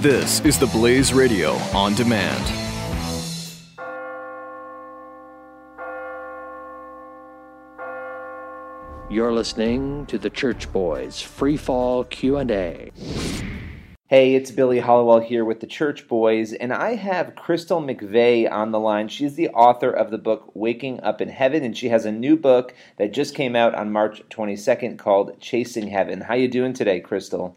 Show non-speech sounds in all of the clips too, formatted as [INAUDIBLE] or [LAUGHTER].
This is the Blaze Radio on demand. You're listening to the Church Boys Free Fall Q&A. Hey, it's Billy Hallowell here with the Church Boys, and I have Crystal McVea on the line. She's the author of the book Waking Up in Heaven, and she has a new book that just came out on March 22nd called Chasing Heaven. How you doing today, Crystal?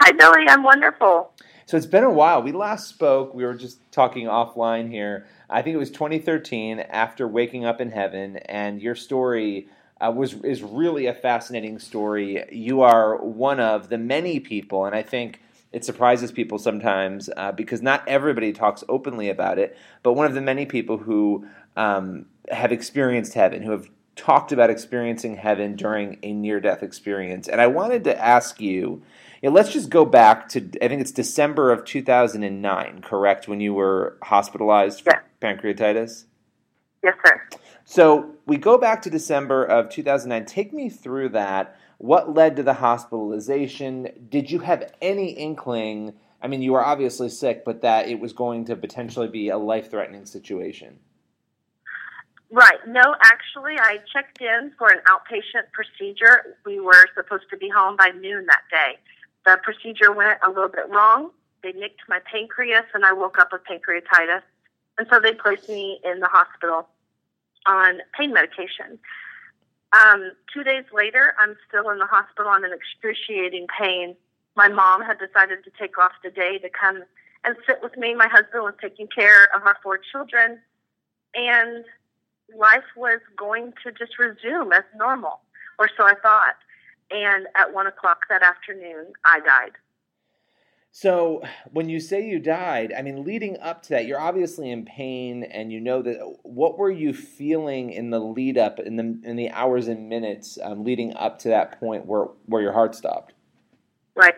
Hi, Billy. I'm wonderful. So it's been a while. We last spoke. We were just talking offline here. I think it was 2013 after Waking Up in Heaven, and your story uh, was is really a fascinating story. You are one of the many people, and I think it surprises people sometimes uh, because not everybody talks openly about it. But one of the many people who um, have experienced heaven, who have talked about experiencing heaven during a near death experience, and I wanted to ask you. Know, let's just go back to I think it's December of 2009, correct? When you were hospitalized for Yeah. pancreatitis. Yes, sir. So we go back to December of 2009. Take me through that. What led to the hospitalization? Did you have any inkling? I mean, you were obviously sick, but that it was going to potentially be a life threatening situation. Right. No, actually, I checked in for an outpatient procedure. We were supposed to be home by noon that day. The procedure went a little bit wrong. They nicked my pancreas, and I woke up with pancreatitis. And so they placed me in the hospital on pain medication. Um, two days later, I'm still in the hospital. I'm in excruciating pain. My mom had decided to take off the day to come and sit with me. My husband was taking care of our four children. And life was going to just resume as normal, or so I thought. And at one o'clock that afternoon, I died. So when you say you died, I mean, leading up to that, you're obviously in pain, and you know that. What were you feeling in the lead up, in the in the hours and minutes um, leading up to that point where where your heart stopped? Right.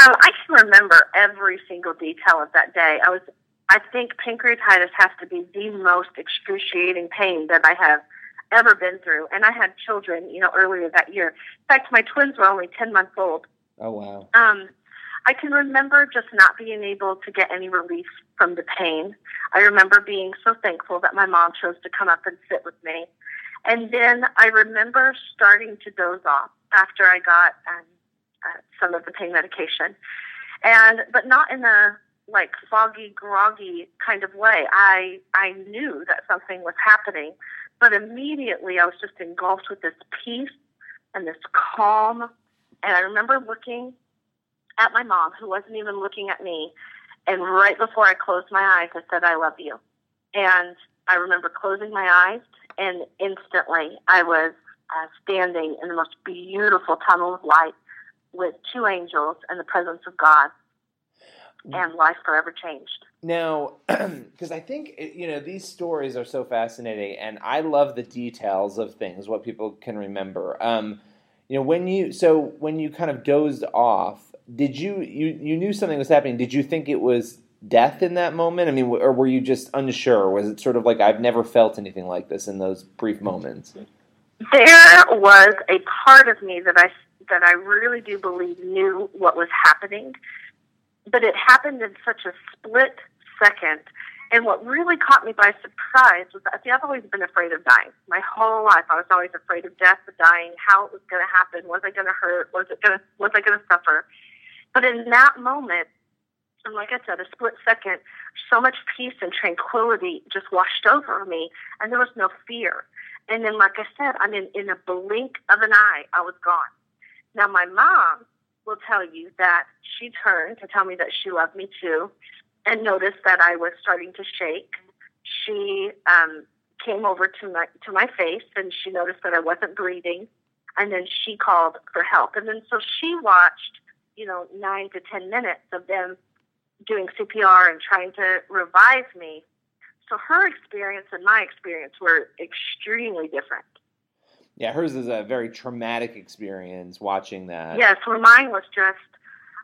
Um, I can remember every single detail of that day. I was, I think pancreatitis has to be the most excruciating pain that I have ever been through. And I had children, you know, earlier that year. In fact, my twins were only 10 months old. Oh wow. Um, I can remember just not being able to get any relief from the pain. I remember being so thankful that my mom chose to come up and sit with me. And then I remember starting to doze off after I got um, uh, some of the pain medication, and but not in a like foggy, groggy kind of way. I I knew that something was happening, but immediately I was just engulfed with this peace and this calm. And I remember looking at my mom, who wasn't even looking at me. And right before I closed my eyes, I said, I love you. And I remember closing my eyes, and instantly I was uh, standing in the most beautiful tunnel of light with two angels and the presence of God. And life forever changed. Now, [CLEARS THROAT] because I think eh, you know these stories are so fascinating, and I love the details of things, what people can remember. Um, you know, when you so when you kind of dozed off, did you you you knew something was happening? Did you think it was death in that moment? I mean, or were you just unsure? Was it sort of like I've never felt anything like this in those brief moments? There was a part of me that I that I really do believe knew what was happening, but it happened in such a split second. And what really caught me by surprise was that see, I've always been afraid of dying. My whole life, I was always afraid of death, of dying, how it was going to happen, was I going to hurt, was it going was I going to suffer? But in that moment, and like I said, a split second, so much peace and tranquility just washed over me, and there was no fear. And then, like I said, I mean, in a blink of an eye, I was gone. Now, my mom will tell you that she turned to tell me that she loved me too, and noticed that I was starting to shake. She um, came over to my to my face, and she noticed that I wasn't breathing, and then she called for help. And then so she watched, you know, nine to ten minutes of them doing CPR and trying to revive me. So her experience and my experience were extremely different. Yeah, hers is a very traumatic experience watching that. Yes, where mine was just,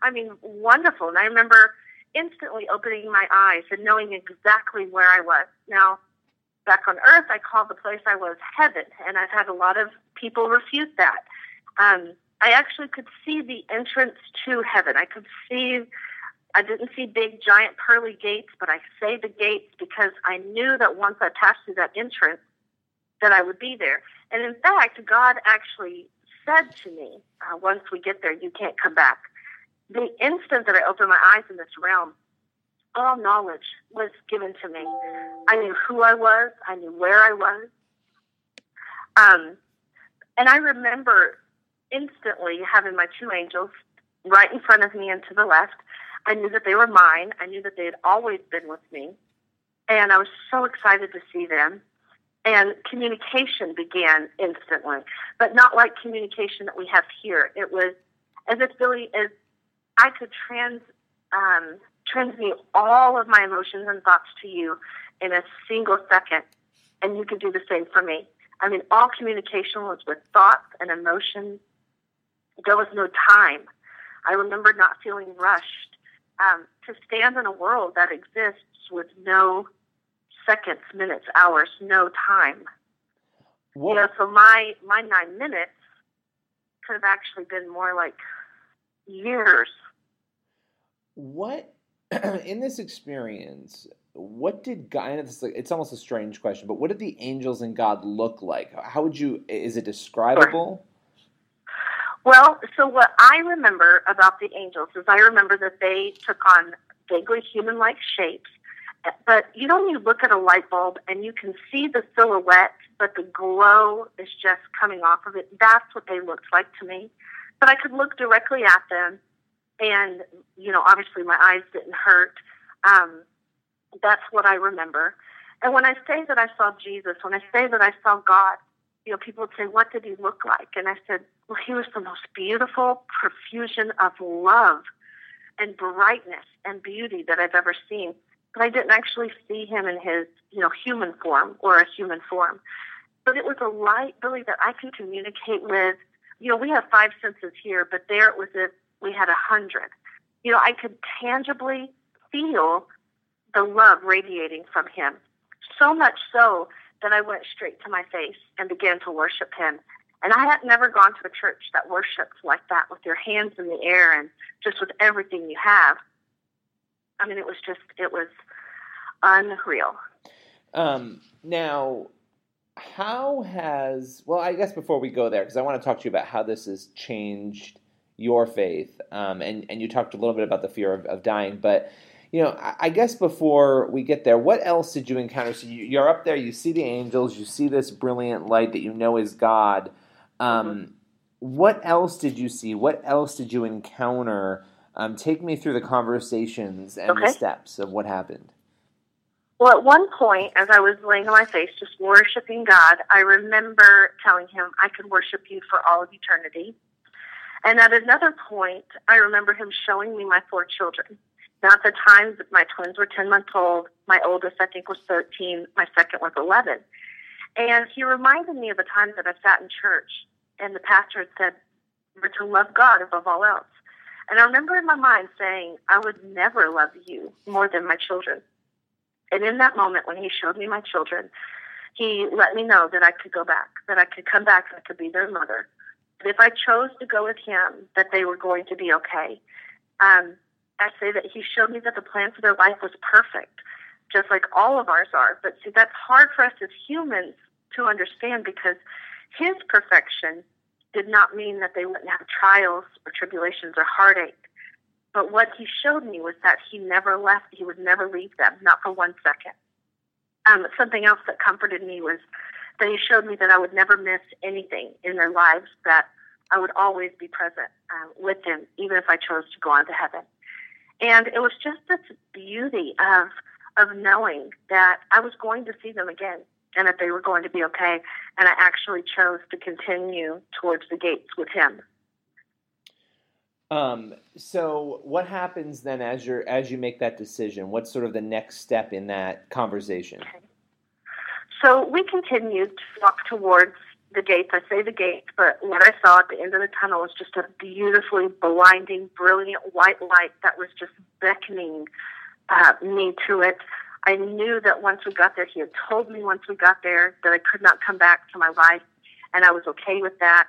I mean, wonderful. And I remember instantly opening my eyes and knowing exactly where I was. Now, back on Earth, I called the place I was heaven, and I've had a lot of people refute that. Um, I actually could see the entrance to heaven. I could see I didn't see big, giant, pearly gates, but I say the gates because I knew that once I passed through that entrance, that I would be there. And in fact, God actually said to me, uh, once we get there, you can't come back. The instant that I opened my eyes in this realm, all knowledge was given to me. I knew who I was, I knew where I was. Um, and I remember instantly having my two angels right in front of me and to the left. I knew that they were mine. I knew that they had always been with me. And I was so excited to see them. And communication began instantly, but not like communication that we have here. It was as if Billy, as I could trans, um, transmute all of my emotions and thoughts to you in a single second, and you could do the same for me. I mean, all communication was with thoughts and emotions. There was no time. I remember not feeling rushed um, to stand in a world that exists with no seconds, minutes, hours, no time. What? You know, so my my nine minutes could have actually been more like years. What [CLEARS THROAT] in this experience? What did God? It's, like, it's almost a strange question, but what did the angels and God look like? How would you? Is it describable? Well, so what I remember about the angels is I remember that they took on vaguely human like shapes. But you know, when you look at a light bulb and you can see the silhouette, but the glow is just coming off of it, that's what they looked like to me. But I could look directly at them, and, you know, obviously my eyes didn't hurt. Um, that's what I remember. And when I say that I saw Jesus, when I say that I saw God, you know, people would say, What did he look like? And I said, Well, he was the most beautiful profusion of love and brightness and beauty that I've ever seen. But I didn't actually see him in his, you know, human form or a human form. But it was a light, really, that I can communicate with. You know, we have five senses here, but there it was as we had a hundred. You know, I could tangibly feel the love radiating from him. So much so that I went straight to my face and began to worship him. And I had never gone to a church that worships like that with your hands in the air and just with everything you have. I mean, it was just, it was unreal. Um, now, how has, well, I guess before we go there, because I want to talk to you about how this has changed your faith, um, and, and you talked a little bit about the fear of, of dying, but you know, I guess before we get there, what else did you encounter? So you're up there, you see the angels, you see this brilliant light that you know is God. Um, mm-hmm. What else did you see? What else did you encounter? Um, take me through the conversations and okay. the steps of what happened. Well, at one point, as I was laying on my face, just worshiping God, I remember telling him I could worship you for all of eternity. And at another point, I remember him showing me my four children. Now, at the time, that my twins were 10 months old. My oldest, I think, was 13. My second was 11. And he reminded me of the time that I sat in church and the pastor had said, We're to love God above all else. And I remember in my mind saying, I would never love you more than my children. And in that moment, when he showed me my children, he let me know that I could go back, that I could come back and I could be their mother. But if I chose to go with him, that they were going to be okay. Um, I say that he showed me that the plan for their life was perfect, just like all of ours are. But see, that's hard for us as humans to understand because his perfection did not mean that they wouldn't have trials or tribulations or heartache. But what he showed me was that he never left, he would never leave them, not for one second. Um, something else that comforted me was that he showed me that I would never miss anything in their lives, that I would always be present uh, with them, even if I chose to go on to heaven. And it was just this beauty of of knowing that I was going to see them again and that they were going to be okay. And I actually chose to continue towards the gates with him. Um, so what happens then as you as you make that decision? What's sort of the next step in that conversation? Okay. So we continued to walk towards the gates. I say the gates, but what I saw at the end of the tunnel was just a beautifully blinding, brilliant white light that was just beckoning uh, me to it. I knew that once we got there, he had told me once we got there that I could not come back to my life, and I was okay with that.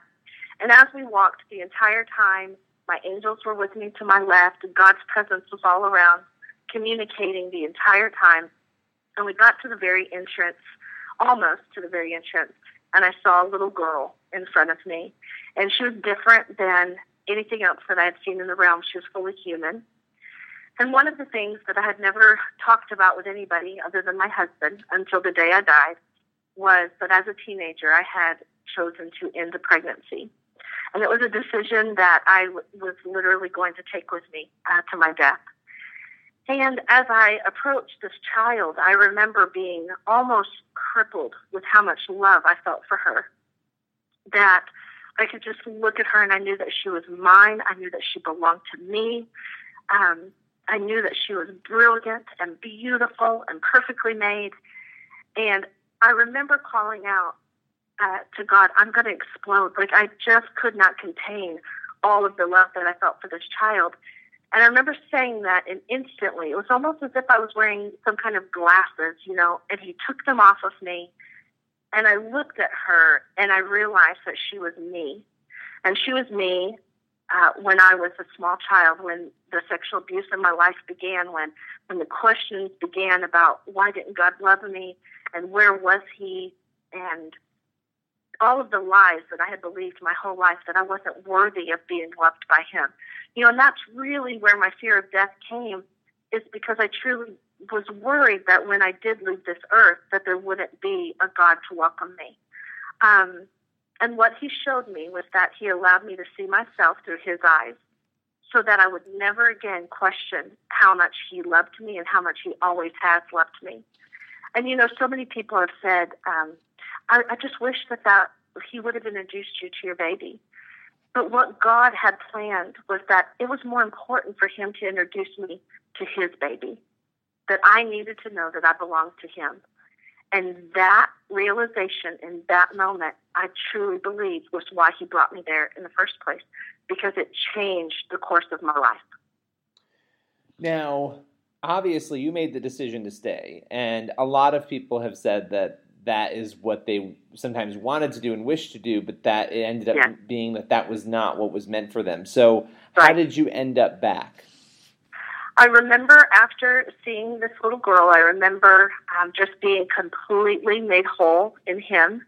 And as we walked the entire time, My angels were with me to my left. and God's presence was all around, communicating the entire time. And we got to the very entrance, almost to the very entrance, and I saw a little girl in front of me. And she was different than anything else that I had seen in the realm. She was fully human. And one of the things that I had never talked about with anybody other than my husband until the day I died was that as a teenager, I had chosen to end a pregnancy. And it was a decision that I w- was literally going to take with me uh, to my death. And as I approached this child, I remember being almost crippled with how much love I felt for her. That I could just look at her and I knew that she was mine. I knew that she belonged to me. Um, I knew that she was brilliant and beautiful and perfectly made. And I remember calling out uh, to God, I'm going to explode. Like I just could not contain all of the love that I felt for this child. And I remember saying that, and instantly, it was almost as if I was wearing some kind of glasses, you know, and he took them off of me. And I looked at her and I realized that she was me. And she was me uh, when I was a small child, when the sexual abuse in my life began, when, when the questions began about why didn't God love me and where was He, and all of the lies that I had believed my whole life that I wasn't worthy of being loved by Him. You know, and that's really where my fear of death came, is because I truly was worried that when I did leave this earth, that there wouldn't be a God to welcome me. Um, and what he showed me was that he allowed me to see myself through his eyes so that I would never again question how much he loved me and how much he always has loved me. And you know, so many people have said, um, I, I just wish that, that he would have introduced you to your baby. But what God had planned was that it was more important for him to introduce me to his baby, that I needed to know that I belonged to him. And that realization in that moment, I truly believe was why he brought me there in the first place, because it changed the course of my life. Now, obviously, you made the decision to stay, and a lot of people have said that that is what they sometimes wanted to do and wished to do, but that it ended up yeah. being that that was not what was meant for them. So, right. how did you end up back? I remember after seeing this little girl, I remember um, just being completely made whole in Him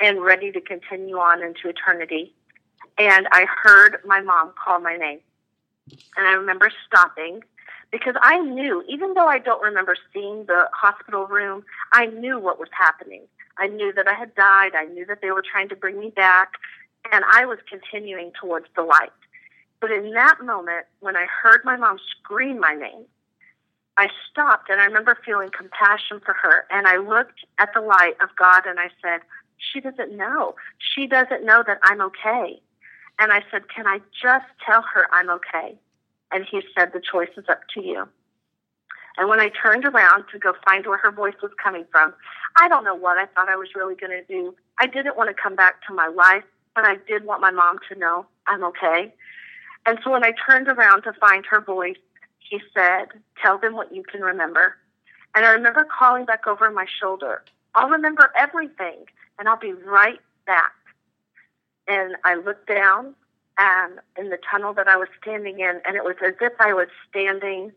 and ready to continue on into eternity. And I heard my mom call my name. And I remember stopping because I knew, even though I don't remember seeing the hospital room, I knew what was happening. I knew that I had died. I knew that they were trying to bring me back. And I was continuing towards the light. But in that moment, when I heard my mom scream my name, I stopped and I remember feeling compassion for her. And I looked at the light of God and I said, She doesn't know. She doesn't know that I'm okay. And I said, Can I just tell her I'm okay? And he said, The choice is up to you. And when I turned around to go find where her voice was coming from, I don't know what I thought I was really going to do. I didn't want to come back to my life, but I did want my mom to know I'm okay. And so when I turned around to find her voice, he said, Tell them what you can remember. And I remember calling back over my shoulder, I'll remember everything and I'll be right back. And I looked down and in the tunnel that I was standing in, and it was as if I was standing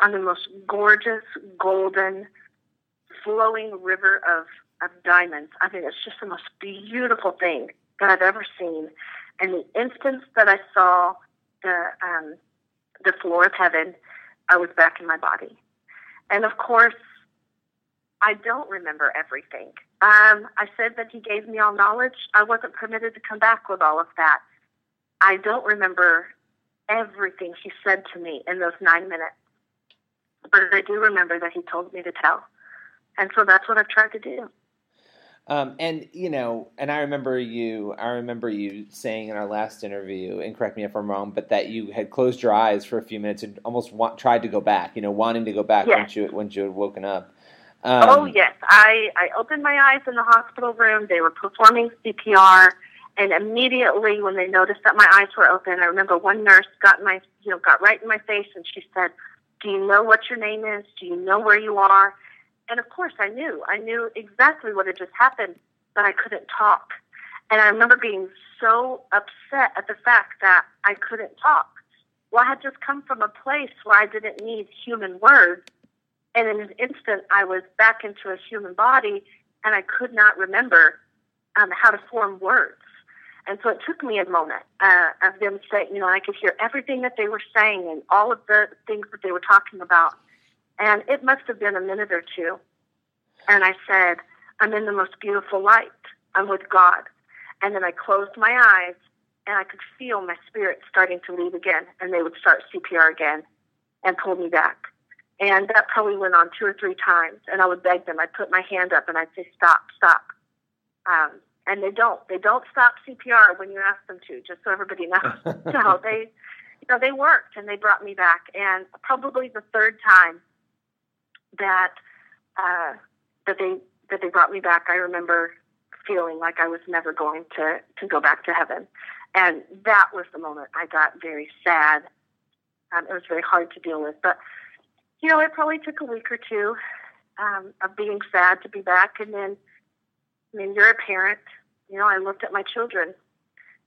on the most gorgeous, golden, flowing river of, of diamonds. I mean, it's just the most beautiful thing that I've ever seen. And the instant that I saw the um, the floor of heaven, I was back in my body. And of course, I don't remember everything. Um, I said that he gave me all knowledge. I wasn't permitted to come back with all of that. I don't remember everything he said to me in those nine minutes, but I do remember that he told me to tell. And so that's what I've tried to do. Um, and you know, and I remember you. I remember you saying in our last interview, and correct me if I'm wrong, but that you had closed your eyes for a few minutes and almost want, tried to go back. You know, wanting to go back yes. once you once you had woken up. Um, oh yes, I I opened my eyes in the hospital room. They were performing CPR, and immediately when they noticed that my eyes were open, I remember one nurse got my you know got right in my face and she said, "Do you know what your name is? Do you know where you are?" And of course, I knew. I knew exactly what had just happened, but I couldn't talk. And I remember being so upset at the fact that I couldn't talk. Well, I had just come from a place where I didn't need human words. And in an instant, I was back into a human body and I could not remember um, how to form words. And so it took me a moment uh, of them saying, you know, I could hear everything that they were saying and all of the things that they were talking about. And it must have been a minute or two. And I said, I'm in the most beautiful light. I'm with God. And then I closed my eyes and I could feel my spirit starting to leave again. And they would start CPR again and pull me back. And that probably went on two or three times. And I would beg them. I'd put my hand up and I'd say, stop, stop. Um, and they don't. They don't stop CPR when you ask them to, just so everybody knows. [LAUGHS] no, they, you know, they worked and they brought me back. And probably the third time that uh, that they that they brought me back, I remember feeling like I was never going to to go back to heaven, and that was the moment I got very sad. Um, it was very hard to deal with, but you know, it probably took a week or two um, of being sad to be back, and then I mean, you're a parent. You know, I looked at my children,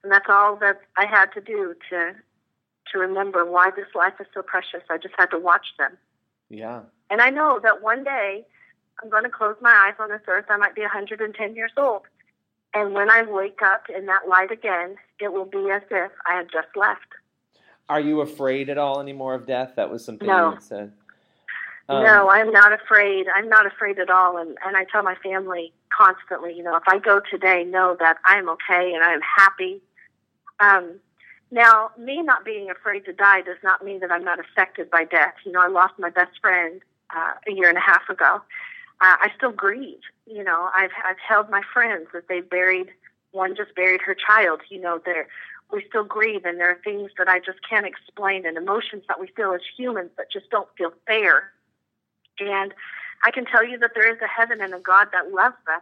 and that's all that I had to do to to remember why this life is so precious. I just had to watch them. Yeah. And I know that one day I'm going to close my eyes on this earth. I might be 110 years old. And when I wake up in that light again, it will be as if I had just left. Are you afraid at all anymore of death? That was something no. you had said. Um, no, I'm not afraid. I'm not afraid at all. And, and I tell my family constantly, you know, if I go today, know that I'm okay and I'm happy. Um, now, me not being afraid to die does not mean that I'm not affected by death. You know, I lost my best friend uh, a year and a half ago. Uh, I still grieve. You know, I've I've held my friends that they buried. One just buried her child. You know, there we still grieve, and there are things that I just can't explain, and emotions that we feel as humans that just don't feel fair. And I can tell you that there is a heaven and a God that loves us.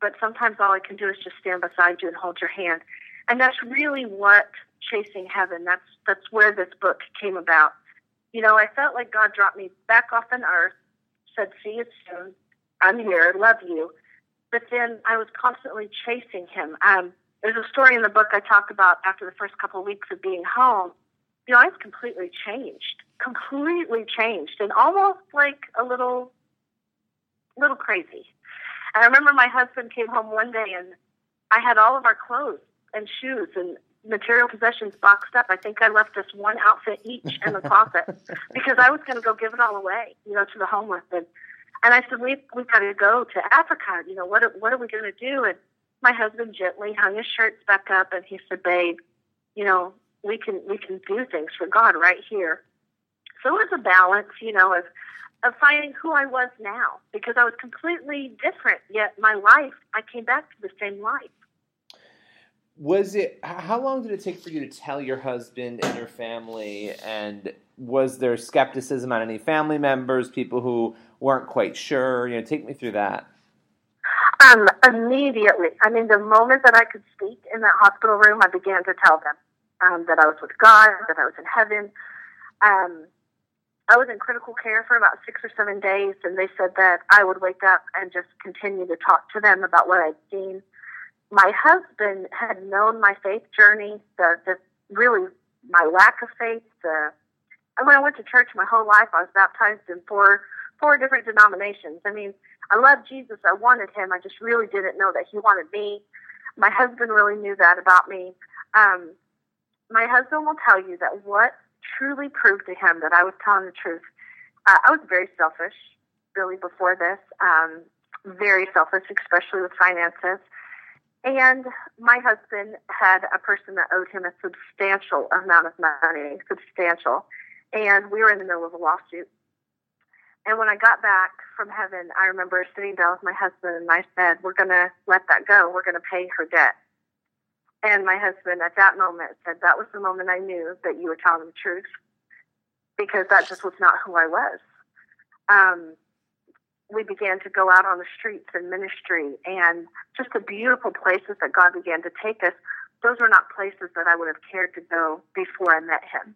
But sometimes all I can do is just stand beside you and hold your hand. And that's really what chasing heaven. That's that's where this book came about. You know, I felt like God dropped me back off on earth, said, "See you soon. I'm here. Love you." But then I was constantly chasing Him. Um, there's a story in the book I talked about after the first couple of weeks of being home. You know, I was completely changed completely changed and almost like a little little crazy. I remember my husband came home one day and I had all of our clothes and shoes and material possessions boxed up. I think I left us one outfit each in the closet [LAUGHS] because I was going to go give it all away, you know, to the homeless. And, and I said, we've, we've got to go to Africa. You know, what, are, what are we going to do? And my husband gently hung his shirts back up and he said, babe, you know, we can, we can do things for God right here. So it was a balance, you know, of of finding who I was now because I was completely different. Yet my life, I came back to the same life. Was it? How long did it take for you to tell your husband and your family? And was there skepticism on any family members, people who weren't quite sure? You know, take me through that. Um, immediately. I mean, the moment that I could speak in that hospital room, I began to tell them um, that I was with God, that I was in heaven. Um, I was in critical care for about six or seven days, and they said that I would wake up and just continue to talk to them about what I'd seen. My husband had known my faith journey, the, the really my lack of faith. The, and when I went to church my whole life, I was baptized in four four different denominations. I mean, I loved Jesus. I wanted him. I just really didn't know that he wanted me. My husband really knew that about me. Um, my husband will tell you that what truly proved to him that I was telling the truth. Uh, I was very selfish, really, before this. Um, very selfish, especially with finances. And my husband had a person that owed him a substantial amount of money, substantial. And we were in the middle of a lawsuit. And when I got back from heaven, I remember sitting down with my husband and I said, We're going to let that go. We're going to pay her debt. And my husband at that moment said, That was the moment I knew that you were telling the truth because that just was not who I was. Um, we began to go out on the streets and ministry and just the beautiful places that God began to take us. Those were not places that I would have cared to go before I met Him.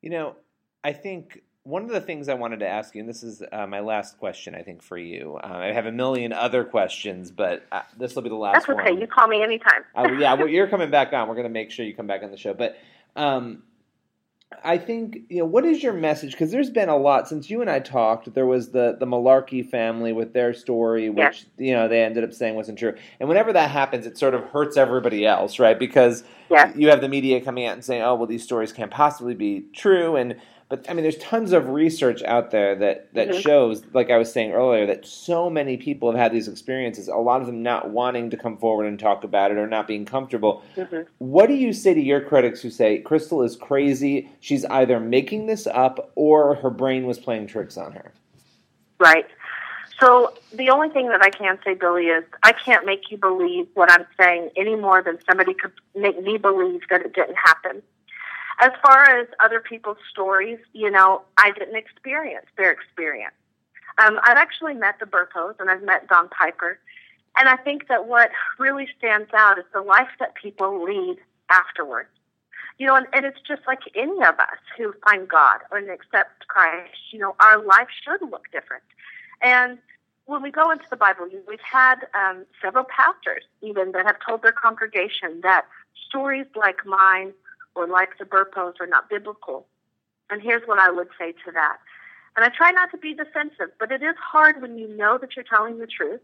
You know, I think one of the things I wanted to ask you, and this is uh, my last question, I think, for you. Uh, I have a million other questions, but uh, this will be the last That's okay. one. You call me anytime. Yeah, well, [LAUGHS] you're coming back on. We're going to make sure you come back on the show. But um, I think you know what is your message? Because there's been a lot since you and I talked. There was the the Malarkey family with their story, which you know they ended up saying wasn't true. And whenever that happens, it sort of hurts everybody else, right? Because you have the media coming out and saying, "Oh, well, these stories can't possibly be true," and but I mean, there's tons of research out there that that Mhm. shows, like I was saying earlier, that so many people have had these experiences. A lot of them not wanting to come forward and talk about it or not being comfortable. hmm What do you say to your critics who say Crystal is crazy? She's either making this up or her brain was playing tricks on her. Right. So the only thing that I can say, Billy, is I can't make you believe what I'm saying any more than somebody could make me believe that it didn't happen. As far as other people's stories, you know, I didn't experience their experience. Um, I've actually met the Burpos and I've met Don Piper. And I think that what really stands out is the life that people lead afterwards. You know, and, and it's just like any of us who find God and accept Christ, you know, our life should look different. And when we go into the Bible, we've had um, several pastors even that have told their congregation that stories like mine or like the Burpos are not biblical. And here's what I would say to that. And I try not to be defensive, but it is hard when you know that you're telling the truth.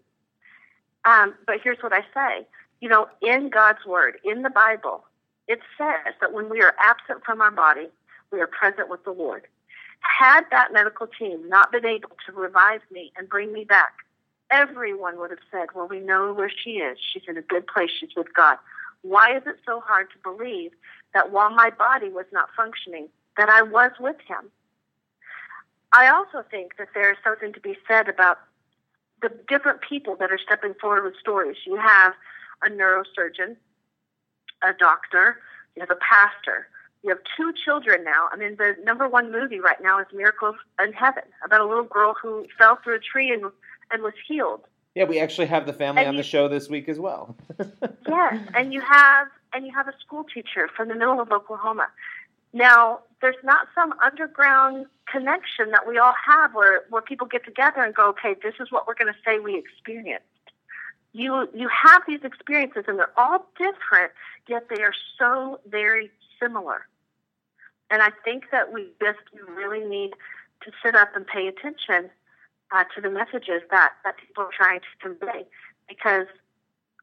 Um, but here's what I say. You know, in God's Word, in the Bible, it says that when we are absent from our body, we are present with the Lord. Had that medical team not been able to revive me and bring me back, everyone would have said, Well, we know where she is. She's in a good place. She's with God. Why is it so hard to believe that while my body was not functioning, that I was with him? I also think that there is something to be said about the different people that are stepping forward with stories. You have a neurosurgeon, a doctor, you have a pastor, you have two children now. I mean, the number one movie right now is Miracles in Heaven about a little girl who fell through a tree and, and was healed. Yeah, we actually have the family And on you- the show this week as well. [LAUGHS] Yes, and you have and you have a school teacher from the middle of Oklahoma. Now, there's not some underground connection that we all have where, where people get together and go, okay, this is what we're going to say we experienced. You you have these experiences and they're all different, yet they are so very similar. And I think that we just really need to sit up and pay attention uh, to the messages that, that people are trying to convey. Because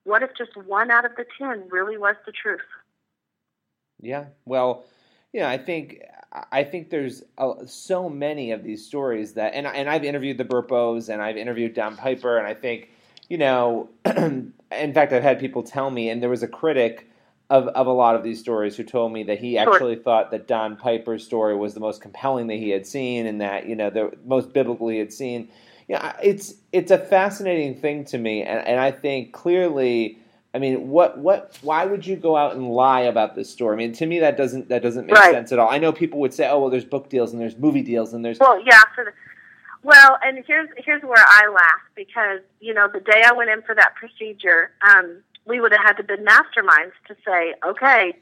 what if just one out of the ten really was the truth? Yeah. Well, yeah, I think I think there's uh, so many of these stories that, and and I've interviewed the Burpos and I've interviewed Don Piper, and I think you know, [CLEARS THROAT] in fact, I've had people tell me, and there was a critic of of a lot of these stories who told me that he Sure. actually thought that Don Piper's story was the most compelling that he had seen, and that you know the most biblically he had seen. Yeah, it's it's a fascinating thing to me, and, and I think clearly. I mean, what what? Why would you go out and lie about this story? I mean, to me, that doesn't that doesn't make Right. sense at all. I know people would say, "Oh, well, there's book deals and there's movie deals and there's." Well, yeah. For the, well, and here's here's where I laugh because you know the day I went in for that procedure, um, we would have had to been masterminds to say, okay,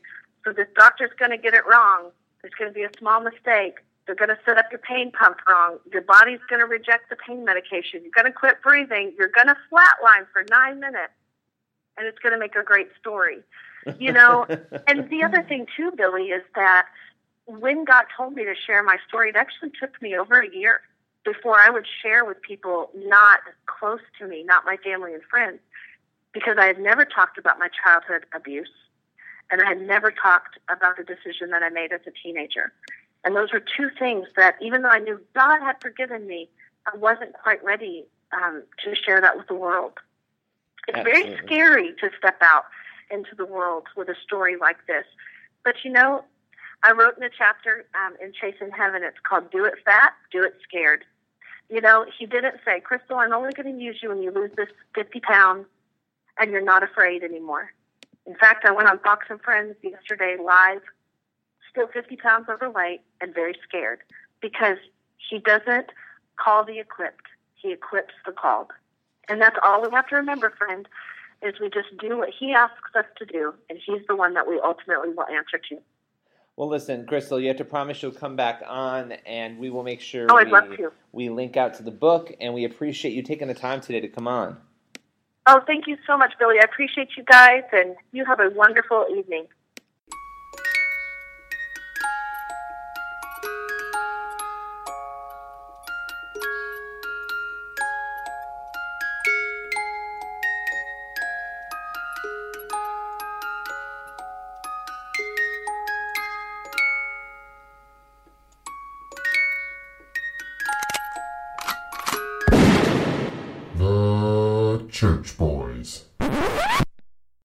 so this doctor's going to get it wrong. There's going to be a small mistake. They're going to set up your pain pump wrong. Your body's going to reject the pain medication. You're going to quit breathing. You're going to flatline for nine minutes, and it's going to make a great story. You know, [LAUGHS] and the other thing too, Billy, is that when God told me to share my story, it actually took me over a year before I would share with people not close to me, not my family and friends, because I had never talked about my childhood abuse and I had never talked about the decision that I made as a teenager. And those were two things that, even though I knew God had forgiven me, I wasn't quite ready um, to share that with the world. It's very scary to step out into the world with a story like this. But you know, I wrote in a chapter um, in Chasing Heaven, it's called Do It Fat, Do It Scared. You know, he didn't say, Crystal, I'm only going to use you when you lose this 50 pounds and you're not afraid anymore. In fact, I went on Fox and Friends yesterday live, still 50 pounds overweight and very scared because he doesn't call the equipped, he equips the called. And that's all we have to remember, friend, is we just do what he asks us to do, and he's the one that we ultimately will answer to. Well, listen, Crystal, you have to promise you'll come back on, and we will make sure Oh, I'd we, love to. we link out to the book, and we appreciate you taking the time today to come on. Oh, thank you so much, Billy. I appreciate you guys, and you have a wonderful evening.